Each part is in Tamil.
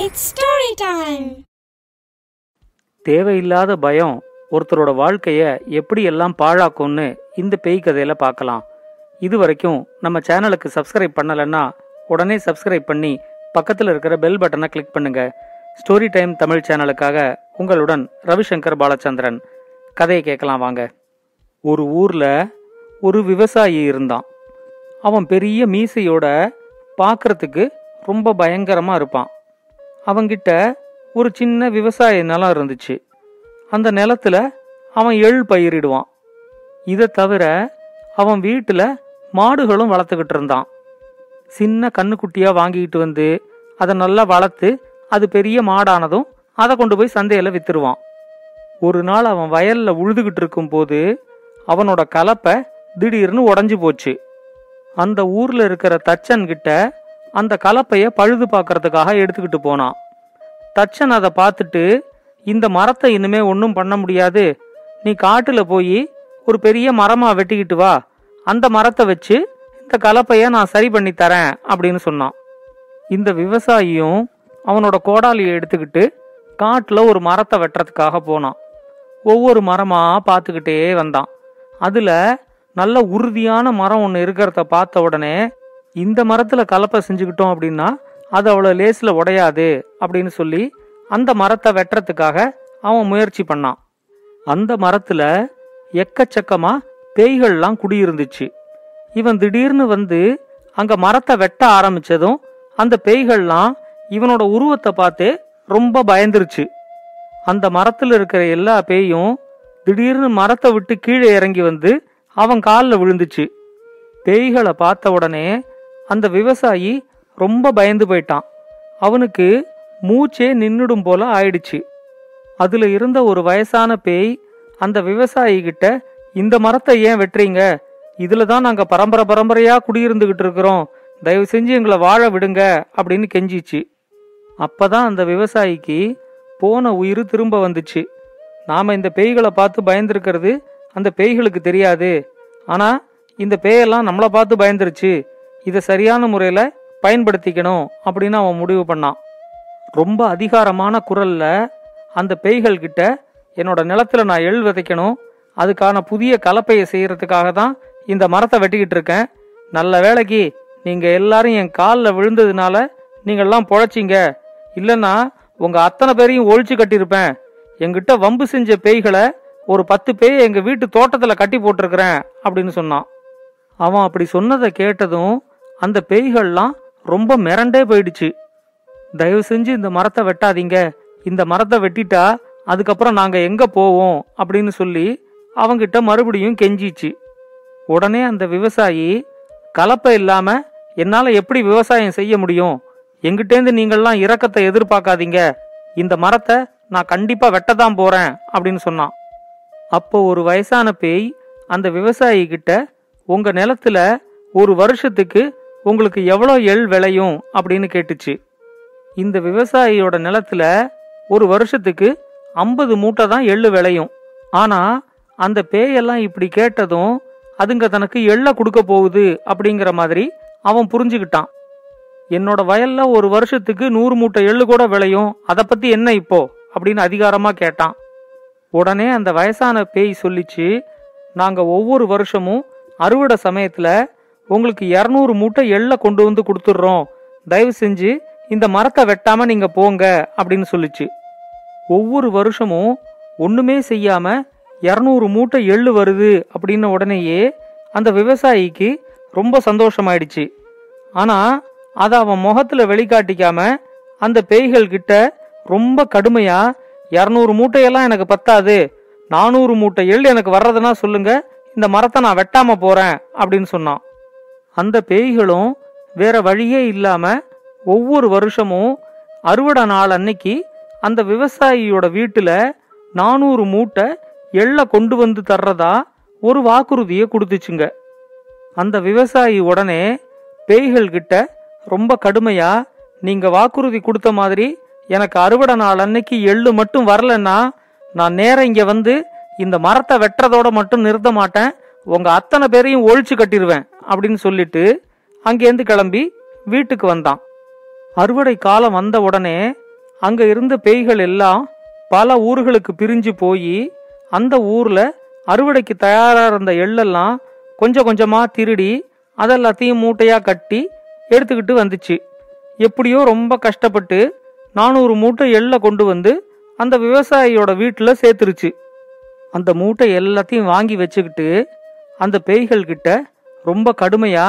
இட்ஸ் ஸ்டோரி டைம் தேவையில்லாத பயம் ஒருத்தரோட வாழ்க்கைய எப்படி எல்லாம் பாழாக்கும்னு இந்த பேய் கதையில பார்க்கலாம். இது வரைக்கும் நம்ம சேனலுக்கு சப்ஸ்கிரைப் பண்ணலைன்னா உடனே சப்ஸ்கிரைப் பண்ணி பக்கத்தில் இருக்கிற பெல் பட்டனை கிளிக் பண்ணுங்க. ஸ்டோரி டைம் தமிழ் சேனலுக்காக உங்களுடன் ரவிசங்கர் பாலச்சந்திரன். கதையை கேட்கலாம் வாங்க. ஒரு ஊர்ல ஒரு விவசாயி இருந்தான். அவன் பெரிய மீசையோட பார்க்கறதுக்கு ரொம்ப பயங்கரமா இருப்பான். அவங்கிட்ட ஒரு சின்ன விவசாய நிலம் இருந்துச்சு. அந்த நிலத்துல அவன் எள் பயிரிடுவான். இதை தவிர அவன் வீட்டில் மாடுகளும் வளர்த்துக்கிட்டு இருந்தான். சின்ன கண்ணுக்குட்டியாக வாங்கிக்கிட்டு வந்து அதை நல்லா வளர்த்து அது பெரிய மாடானதும் அதை கொண்டு போய் சந்தையில் வித்துருவான். ஒரு நாள் அவன் வயலில் உழுதுகிட்டு இருக்கும்போது அவனோட கலப்பை திடீர்னு உடஞ்சி போச்சு. அந்த ஊரில் இருக்கிற தச்சன்கிட்ட அந்த கலப்பைய பழுது பார்க்கறதுக்காக எடுத்துக்கிட்டு போனான். தச்சன் அதை பார்த்துட்டு இந்த மரத்தை இனிமே ஒன்றும் பண்ண முடியாது. நீ காட்டுல போய் ஒரு பெரிய மரமா வெட்டிக்கிட்டு வா. அந்த மரத்தை வச்சு இந்த கலப்பைய நான் சரி பண்ணி தரேன் அப்படின்னு சொன்னான். இந்த விவசாயியும் அவனோட கோடாலியை எடுத்துக்கிட்டு காட்டில் ஒரு மரத்தை வெட்டுறதுக்காக போனான். ஒவ்வொரு மரமாக பார்த்துக்கிட்டே வந்தான். அதில் நல்ல உறுதியான மரம் ஒன்று இருக்கிறத பார்த்த உடனே இந்த மரத்தில் கலப்பை செஞ்சுக்கிட்டோம் அப்படின்னா அது அவ்வளோ லேஸில் உடையாது அப்படின்னு சொல்லி அந்த மரத்தை வெட்டுறதுக்காக அவன் முயற்சி பண்ணான். அந்த மரத்தில் எக்கச்சக்கமாக பேய்கள்லாம் குடியிருந்துச்சு. இவன் திடீர்னு வந்து அங்கே மரத்தை வெட்ட ஆரம்பிச்சதும் அந்த பேய்கள்லாம் இவனோட உருவத்தை பார்த்து ரொம்ப பயந்துருச்சு. அந்த மரத்தில் இருக்கிற எல்லா பேயும் திடீர்னு மரத்தை விட்டு கீழே இறங்கி வந்து அவன் காலில் விழுந்துச்சு. பேய்களை பார்த்த உடனே அந்த விவசாயி ரொம்ப பயந்து போயிட்டான். அவனுக்கு மூச்சே நின்னுடும் போல ஆயிடுச்சு. அதுல இருந்த ஒரு வயசான பேய் அந்த விவசாயி கிட்ட இந்த மரத்தை ஏன் வெட்டுறீங்க? இதுல தான் நாங்க பரம்பரை பரம்பரையா குடியிருந்துகிட்டு இருக்கிறோம். தயவு செஞ்சு எங்களை வாழ விடுங்க அப்படின்னு கெஞ்சிச்சு. அப்பதான் அந்த விவசாயிக்கு போன உயிர் திரும்ப வந்துச்சு. நாம இந்த பேய்களை பார்த்து பயந்துருக்கிறது அந்த பேய்களுக்கு தெரியாது. ஆனா இந்த பேயெல்லாம் நம்மளை பார்த்து பயந்துருச்சு. இதை சரியான முறையில் பயன்படுத்திக்கணும் அப்படின்னு அவன் முடிவு பண்ணான். ரொம்ப அதிகாரமான குரலில் அந்த பேய்கள் கிட்ட என்னோட நிலத்துல நான் எள் விதைக்கணும். அதுக்கான புதிய கலப்பையை செய்கிறதுக்காக தான் இந்த மரத்தை வெட்டிக்கிட்டு இருக்கேன். நல்ல வேலைக்கு நீங்கள் எல்லாரும் என் காலில் விழுந்ததுனால நீங்கள்லாம் பொழைச்சிங்க. இல்லைன்னா உங்கள் அத்தனை பேரையும் ஒழிச்சு கட்டியிருப்பேன். எங்கிட்ட வம்பு செஞ்ச பேய்களை ஒரு பத்து பேய் எங்கள் வீட்டு தோட்டத்தில் கட்டி போட்டிருக்கிறேன் அப்படின்னு சொன்னான். அவன் அப்படி சொன்னதை கேட்டதும் அந்த பேய்கள்லாம் ரொம்ப மிரண்டே போயிடுச்சு. தயவு செஞ்சு இந்த மரத்தை வெட்டாதீங்க. இந்த மரத்தை வெட்டிட்டா அதுக்கப்புறம் நாங்க எங்க போவோம் அப்படின்னு சொல்லி அவங்கிட்ட மறுபடியும் கெஞ்சிச்சு. உடனே அந்த விவசாயி கலப்பை இல்லாம என்னால எப்படி விவசாயம் செய்ய முடியும்? எங்கிட்டேந்து நீங்கள்லாம் இரக்கத்தை எதிர்பார்க்காதீங்க. இந்த மரத்தை நான் கண்டிப்பா வெட்டதான் போறேன் அப்படின்னு சொன்னான். அப்போ ஒரு வயசான பேய் அந்த விவசாயி கிட்ட உங்க நிலத்துல ஒரு வருஷத்துக்கு உங்களுக்கு எவ்வளோ எள் விளையும் அப்படின்னு கேட்டுச்சு. இந்த விவசாயியோட நிலத்துல ஒரு வருஷத்துக்கு ஐம்பது மூட்டை தான் எள்ளு விளையும். ஆனா அந்த பேயெல்லாம் இப்படி கேட்டதும் அதுங்க தனக்கு எள்ளை கொடுக்க போகுது அப்படிங்கிற மாதிரி அவன் புரிஞ்சுக்கிட்டான். என்னோட வயல்ல ஒரு வருஷத்துக்கு நூறு மூட்டை எள்ளு கூட விளையும். அதை பத்தி என்ன இப்போ? அப்படின்னு அதிகாரமா கேட்டான். உடனே அந்த வயசான பேய் சொல்லிச்சு நாங்க ஒவ்வொரு வருஷமும் அறுவடை சமயத்துல உங்களுக்கு இரநூறு மூட்டை எள்ளை கொண்டு வந்து கொடுத்துட்றோம். தயவு செஞ்சு இந்த மரத்தை வெட்டாம நீங்க போங்க அப்படின்னு சொல்லிச்சு. ஒவ்வொரு வருஷமும் ஒண்ணுமே செய்யாம இரநூறு மூட்டை எள்ளு வருது அப்படின்ன உடனேயே அந்த விவசாயிக்கு ரொம்ப சந்தோஷமாயிடுச்சு. ஆனா அதை அவன் முகத்துல வெளிக்காட்டிக்காம அந்த பேய்கள் கிட்ட ரொம்ப கடுமையா இரநூறு மூட்டையெல்லாம் எனக்கு பத்தாது நானூறு மூட்டை எள் எனக்கு வர்றதுன்னா சொல்லுங்க இந்த மரத்தை நான் வெட்டாம போறேன் அப்படின்னு சொன்னான். அந்த பேய்களும் வேற வழியே இல்லாம ஒவ்வொரு வருஷமும் அறுவடை நாள் அன்னைக்கு அந்த விவசாயியோட வீட்டுல நானூறு மூட்டை எள்ளை கொண்டு வந்து தர்றதா ஒரு வாக்குறுதியை கொடுத்துச்சுங்க. அந்த விவசாயி உடனே பேய்கள் கிட்ட ரொம்ப கடுமையா நீங்க வாக்குறுதி கொடுத்த மாதிரி எனக்கு அறுவடை நாள் அன்னைக்கு எள்ளு மட்டும் வரலன்னா நான் நேரம் இங்க வந்து இந்த மரத்தை வெட்டுறதோட மட்டும் நிறுத்த மாட்டேன். உங்க அத்தனை பேரையும் ஒழிச்சு கட்டிடுவேன் அப்படின்னு சொல்லிட்டு அங்கேருந்து கிளம்பி வீட்டுக்கு வந்தான். அறுவடை காலம் வந்த உடனே அங்க இருந்த பேய்கள் எல்லாம் பல ஊர்களுக்கு பிரிஞ்சு போய் அந்த ஊர்ல அறுவடைக்கு தயாரா இருந்த எள்ளெல்லாம் கொஞ்சம் கொஞ்சமா திருடி அதெல்லாத்தையும் மூட்டையா கட்டி எடுத்துக்கிட்டு வந்துச்சு. எப்படியோ ரொம்ப கஷ்டப்பட்டு நானூறு மூட்டை எள்ளை கொண்டு வந்து அந்த விவசாயியோட வீட்டில் சேர்த்துருச்சு. அந்த மூட்டை எல்லாத்தையும் வாங்கி வச்சுக்கிட்டு அந்த பேய்கள் கிட்ட ரொம்ப கடுமையா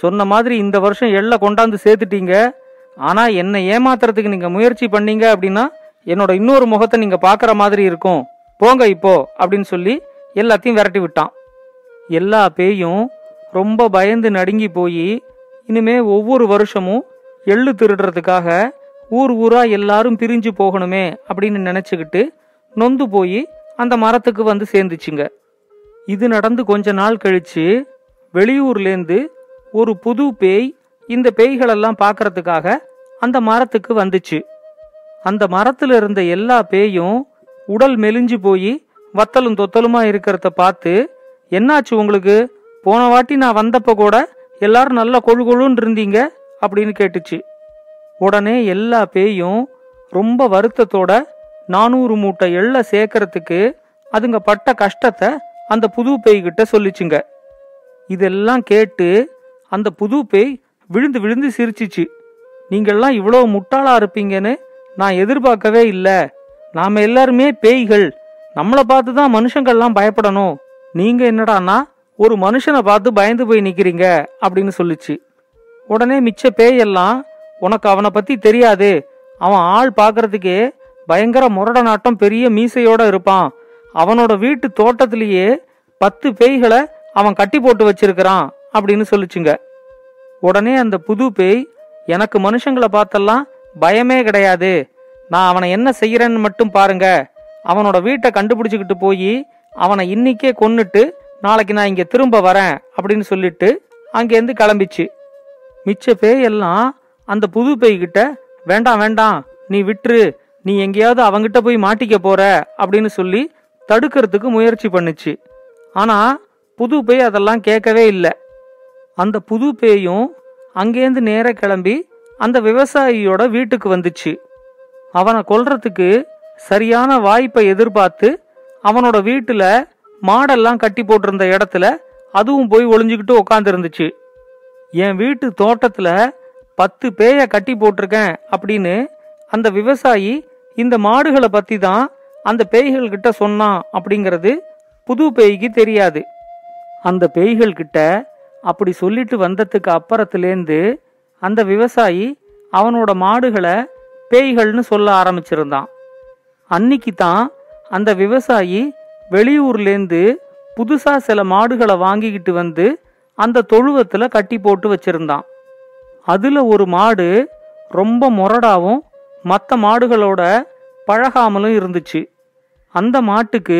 சொன்ன மாதிரி இந்த வருஷம் எள்ளை கொண்டாந்து சேர்த்துட்டீங்க. ஆனா என்னை ஏமாத்துறதுக்கு நீங்க முயற்சி பண்ணீங்க அப்படின்னா என்னோட இன்னொரு முகத்தை நீங்க பாக்குற மாதிரி இருக்கும். போங்க இப்போ அப்படின்னு சொல்லி எல்லாத்தையும் விரட்டி விட்டான். எல்லா பேயும் ரொம்ப பயந்து நடுங்கி போய் இனிமே ஒவ்வொரு வருஷமும் எள்ளு திருடுறதுக்காக ஊர் ஊரா எல்லாரும் பிரிஞ்சு போகணுமே அப்படின்னு நினைச்சுக்கிட்டு நொந்து போய் அந்த மரத்துக்கு வந்து சேர்ந்துச்சுங்க. இது நடந்து கொஞ்ச நாள் கழிச்சு வெளியூர்லேருந்து ஒரு புது பேய் இந்த பேய்களெல்லாம் பார்க்கறதுக்காக அந்த மரத்துக்கு வந்துச்சு. அந்த மரத்தில் இருந்த எல்லா பேயும் உடல் மெலிஞ்சு போய் வத்தலும் தொத்தலுமா இருக்கிறத பார்த்து என்னாச்சு உங்களுக்கு? போன வாட்டி நான் வந்தப்ப கூட எல்லாரும் நல்லா கொழு கொழுன்னு இருந்தீங்க? அப்படின்னு கேட்டுச்சு. உடனே எல்லா பேயும் ரொம்ப வருத்தத்தோட நானூறு மூட்டை எள்ள சேர்க்கறதுக்கு அதுங்க பட்ட கஷ்டத்தை அந்த புது பேய்கிட்ட சொல்லிச்சுங்க. இதெல்லாம் கேட்டு அந்த புது பேய் விழுந்து விழுந்து சிரிச்சிச்சு. நீங்கள்லாம் இவ்வளோ முட்டாளா இருப்பீங்கன்னு நான் எதிர்பார்க்கவே இல்லை. நாம எல்லாருமே பேய்கள். நம்மளை பார்த்து தான் மனுஷங்கள்லாம் பயப்படணும். நீங்க என்னடான்னா ஒரு மனுஷனை பார்த்து பயந்து போய் நிக்கிறீங்க அப்படின்னு சொல்லுச்சு. உடனே மிச்ச பேயெல்லாம் உனக்கு அவனை பத்தி தெரியாது. அவன் ஆள் பார்க்கறதுக்கே பயங்கர முரட நாட்டம் பெரிய மீசையோட இருப்பான். அவனோட வீட்டு தோட்டத்திலேயே பத்து பேய்களை அவன் கட்டி போட்டு வச்சிருக்கிறான் அப்படின்னு சொல்லுச்சுங்க. உடனே அந்த புது பேய் எனக்கு மனுஷங்களை பார்த்தெல்லாம் பயமே கிடையாது. நான் அவனை என்ன செய்யறேன்னு மட்டும் பாருங்க. அவனோட வீட்டை கண்டுபிடிச்சுக்கிட்டு போய் அவனை இன்னிக்கே கொன்னுட்டு நாளைக்கு நான் இங்க திரும்ப வரேன் அப்படின்னு சொல்லிட்டு அங்கேருந்து கிளம்பிச்சு. மிச்ச பேயெல்லாம் அந்த புது பேய்கிட்ட வேண்டாம் வேண்டாம் நீ விட்டுரு. நீ எங்கேயாவது அவங்கிட்ட போய் மாட்டிக்க போற அப்படின்னு சொல்லி தடுக்கிறதுக்கு முயற்சி பண்ணுச்சு. ஆனா புது பேய் அதெல்லாம் கேட்கவே இல்லை. அந்த புது பேயும் அங்கேருந்து நேர கிளம்பி அந்த விவசாயியோட வீட்டுக்கு வந்துச்சு. அவனை கொல்றதுக்கு சரியான வாய்ப்பை எதிர்பார்த்து அவனோட வீட்டுல மாடெல்லாம் கட்டி போட்டிருந்த இடத்துல அதுவும் போய் ஒளிஞ்சுக்கிட்டு உக்காந்துருந்துச்சு. என் வீட்டு தோட்டத்துல பத்து பேய கட்டி போட்டிருக்கேன் அப்படின்னு அந்த விவசாயி இந்த மாடுகளை பத்தி தான் அந்த பேய்கள் கிட்ட சொன்னான் அப்படிங்கிறது புது பேய்க்கு தெரியாது. அந்த பேய்கள் கிட்ட அப்படி சொல்லிட்டு வந்ததுக்கு அப்புறத்துலேருந்து அந்த விவசாயி அவனோட மாடுகளை பேய்கள்னு சொல்ல ஆரம்பிச்சிருந்தான். அன்னைக்கு தான் அந்த விவசாயி வெளியூர்லேருந்து புதுசாக சில மாடுகளை வாங்கிக்கிட்டு வந்து அந்த தொழுவத்தில் கட்டி போட்டு வச்சிருந்தான். அதில் ஒரு மாடு ரொம்ப முரடாவும் மற்ற மாடுகளோட பழகாமலும் இருந்துச்சு. அந்த மாட்டுக்கு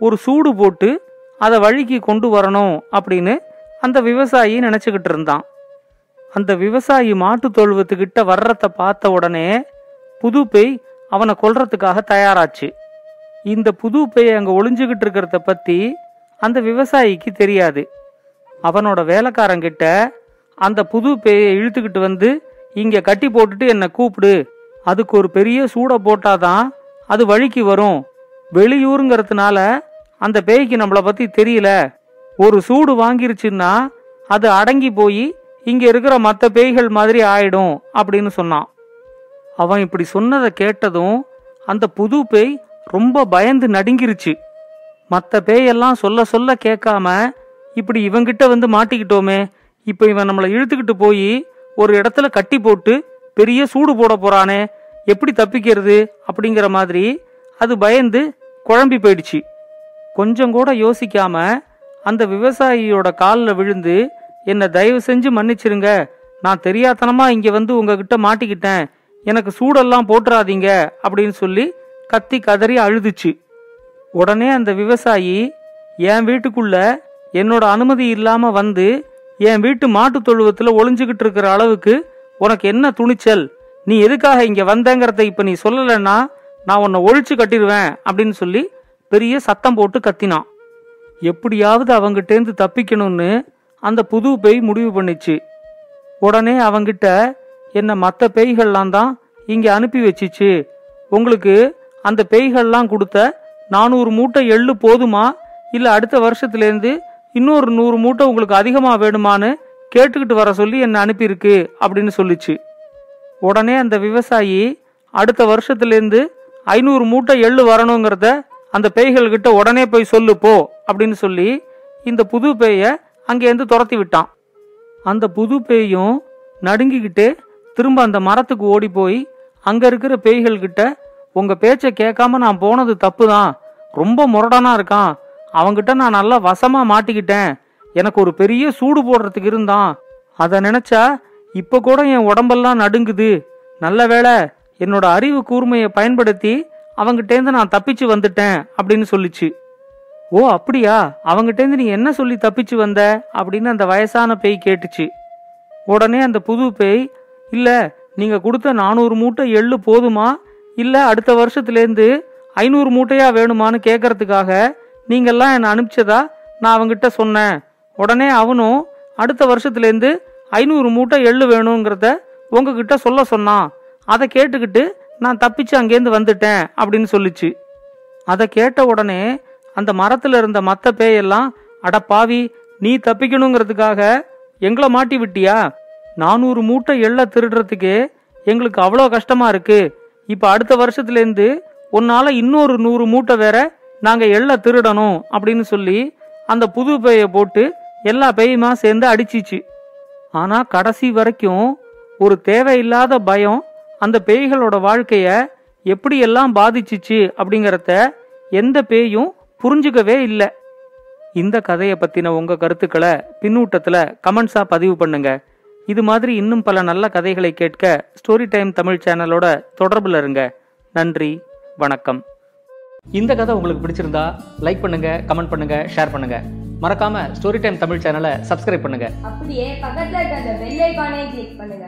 ஒரு சூடு போட்டு அதை வழிக்கு கொண்டு வரணும் அப்படின்னு அந்த விவசாயி நினச்சிக்கிட்டு இருந்தான். அந்த விவசாயி மாட்டு தொழுவத்துக்கிட்ட வர்றத பார்த்த உடனே புது பேய் அவனை கொல்றதுக்காக தயாராச்சு. இந்த புது பேய் அங்கே ஒளிஞ்சுக்கிட்டு இருக்கிறத பற்றி அந்த விவசாயிக்கு தெரியாது. அவனோட வேலைக்காரங்கிட்ட அந்த புது பேயை இழுத்துக்கிட்டு வந்து இங்கே கட்டி போட்டுட்டு என்னை கூப்பிடு. அதுக்கு ஒரு பெரிய சூடை போட்டாதான் அது வழிக்கு வரும். வெளியூருங்கிறதுனால அந்த பேய்க்கு நம்மளை பத்தி தெரியல. ஒரு சூடு வாங்கிருச்சுன்னா அது அடங்கி போய் இங்க இருக்கிற மற்ற பேய்கள் மாதிரி ஆயிடும் அப்படின்னு சொன்னான். அவன் இப்படி சொன்னதை கேட்டதும் அந்த புது பேய் ரொம்ப பயந்து நடுங்கிருச்சு. மற்ற பேயெல்லாம் சொல்ல சொல்ல கேட்காம இப்படி இவங்கிட்ட வந்து மாட்டிக்கிட்டோமே இப்போ இவன் நம்மளை இழுத்துக்கிட்டு போய் ஒரு இடத்துல கட்டி போட்டு பெரிய சூடு போட போறானே எப்படி தப்பிக்கிறது அப்படிங்கிற மாதிரி அது பயந்து குழம்பி போயிடுச்சு. கொஞ்சம் கூட யோசிக்காம அந்த விவசாயியோட காலில் விழுந்து என்னை தயவு செஞ்சு மன்னிச்சிருங்க. நான் தெரியாதனமா இங்க வந்து உங்ககிட்ட மாட்டிக்கிட்டேன். எனக்கு சூடெல்லாம் போட்டுறாதீங்க அப்படின்னு சொல்லி கத்தி கதறி அழுதுச்சு. உடனே அந்த விவசாயி என் வீட்டுக்குள்ள என்னோட அனுமதி இல்லாம வந்து என் வீட்டு மாட்டு தொழுவத்துல ஒளிஞ்சுக்கிட்டு இருக்கிற அளவுக்கு உனக்கு என்ன துணிச்சல்? நீ எதுக்காக இங்க வந்தங்கிறத இப்ப நீ சொல்லலைன்னா நான் உன்னை ஒழிச்சு கட்டிடுவேன் அப்படின்னு சொல்லி பெரிய சத்தம் போட்டு கத்தினான். எப்படியாவது அவங்கிட்டேந்து தப்பிக்கணும்னு அந்த புது பேய் முடிவு பண்ணிச்சு. உடனே அவங்கிட்ட என்ன மற்ற பேய்கள்லாம் தான் இங்கே அனுப்பி வச்சிச்சு. உங்களுக்கு அந்த பேய்கள்லாம் கொடுத்த நானூறு மூட்டை எள்ளு போதுமா? இல்லை அடுத்த வருஷத்துலேருந்து இன்னொரு நூறு மூட்டை உங்களுக்கு அதிகமாக வேணுமான்னு கேட்டுக்கிட்டு வர சொல்லி என்னை அனுப்பியிருக்கு அப்படின்னு சொல்லிச்சு. உடனே அந்த விவசாயி அடுத்த வருஷத்துலேருந்து ஐநூறு மூட்டை எள்ளு வரணுங்கிறத அந்த பேய்கள்கிட்ட உடனே போய் சொல்லு போ அப்படின்னு சொல்லி இந்த புது பேயை அங்கேருந்து துரத்தி விட்டான். அந்த புது பேயும் நடுங்கிக்கிட்டு திரும்ப அந்த மரத்துக்கு ஓடி போய் அங்க இருக்கிற பேய்கள் கிட்ட உங்க பேச்சை கேட்காம நான் போனது தப்பு தான் ரொம்ப முரடனா இருக்கான். அவங்கிட்ட நான் நல்லா வசமா மாட்டிக்கிட்டேன். எனக்கு ஒரு பெரிய சூடு போடுறதுக்கு இருந்தான். அதை நினைச்சா இப்போ கூட என் உடம்பெல்லாம் நடுங்குது. நல்ல வேளை என்னோட அறிவு கூர்மையை பயன்படுத்தி அவங்கிட்டேருந்து நான் தப்பிச்சு வந்துட்டேன் அப்படின்னு சொல்லிச்சு. ஓ அப்படியா? அவங்கிட்டேருந்து நீ என்ன சொல்லி தப்பிச்சு வந்த? அப்படின்னு அந்த வயசான பேய் கேட்டுச்சு. உடனே அந்த புது பேய் இல்ல நீங்க கொடுத்த நானூறு மூட்டை எள்ளு போதுமா? இல்ல அடுத்த வருஷத்துலேருந்து ஐநூறு மூட்டையா வேணுமான்னு கேட்கறதுக்காக நீங்கெல்லாம் என்னை அனுப்பிச்சதா? நான் அவங்கிட்ட சொன்னேன். உடனே அவனும் அடுத்த வருஷத்துலேருந்து ஐநூறு மூட்டை எள்ளு வேணுங்கிறத உங்ககிட்ட சொல்ல சொன்னான். அதை கேட்டுக்கிட்டு நான் தப்பிச்சு அங்கேருந்து வந்துட்டேன் அப்படின்னு சொல்லிச்சு. அதை கேட்ட உடனே அந்த மரத்தில் இருந்த மற்ற பேயெல்லாம் அட பாவி நீ தப்பிக்கணுங்கிறதுக்காக எங்களை மாட்டி விட்டியா? நானூறு மூட்டை எள்ள திருடுறதுக்கே எங்களுக்கு அவ்வளோ கஷ்டமா இருக்கு. இப்போ அடுத்த வருஷத்துலேருந்து உன்னால இன்னொரு நூறு மூட்டை வேற நாங்கள் எள்ள திருடணும் அப்படின்னு சொல்லி அந்த புது பேயை போட்டு எல்லா பேயுமா சேர்ந்து அடிச்சிச்சு. ஆனால் கடைசி வரைக்கும் ஒரு தேவையில்லாத பயம் அந்த பேய்களோட வாழ்க்கைய எப்படியெல்லாம் பாதிச்சிச்சு அப்படிங்கறத எந்த பேயும் புரிஞ்சுக்கவே இல்லை. இந்த கதையை பத்தின உங்க கருத்துக்களை பின்னூட்டத்துல கமெண்ட்ஸா பதிவு பண்ணுங்க. இது மாதிரி இன்னும் பல நல்ல கதைகளை கேட்க ஸ்டோரி டைம் தமிழ் சேனலோட தொடர்புல இருங்க. நன்றி வணக்கம். இந்த கதை உங்களுக்கு பிடிச்சிருந்தா லைக் பண்ணுங்க கமெண்ட் பண்ணுங்க ஷேர் பண்ணுங்க. மறக்காம ஸ்டோரி டைம் தமிழ் சேனலை சப்ஸ்கிரைப் பண்ணுங்க. அப்படியே பக்கத்துல இருக்க அந்த பெல் ஐகானை கிளிக் பண்ணுங்க.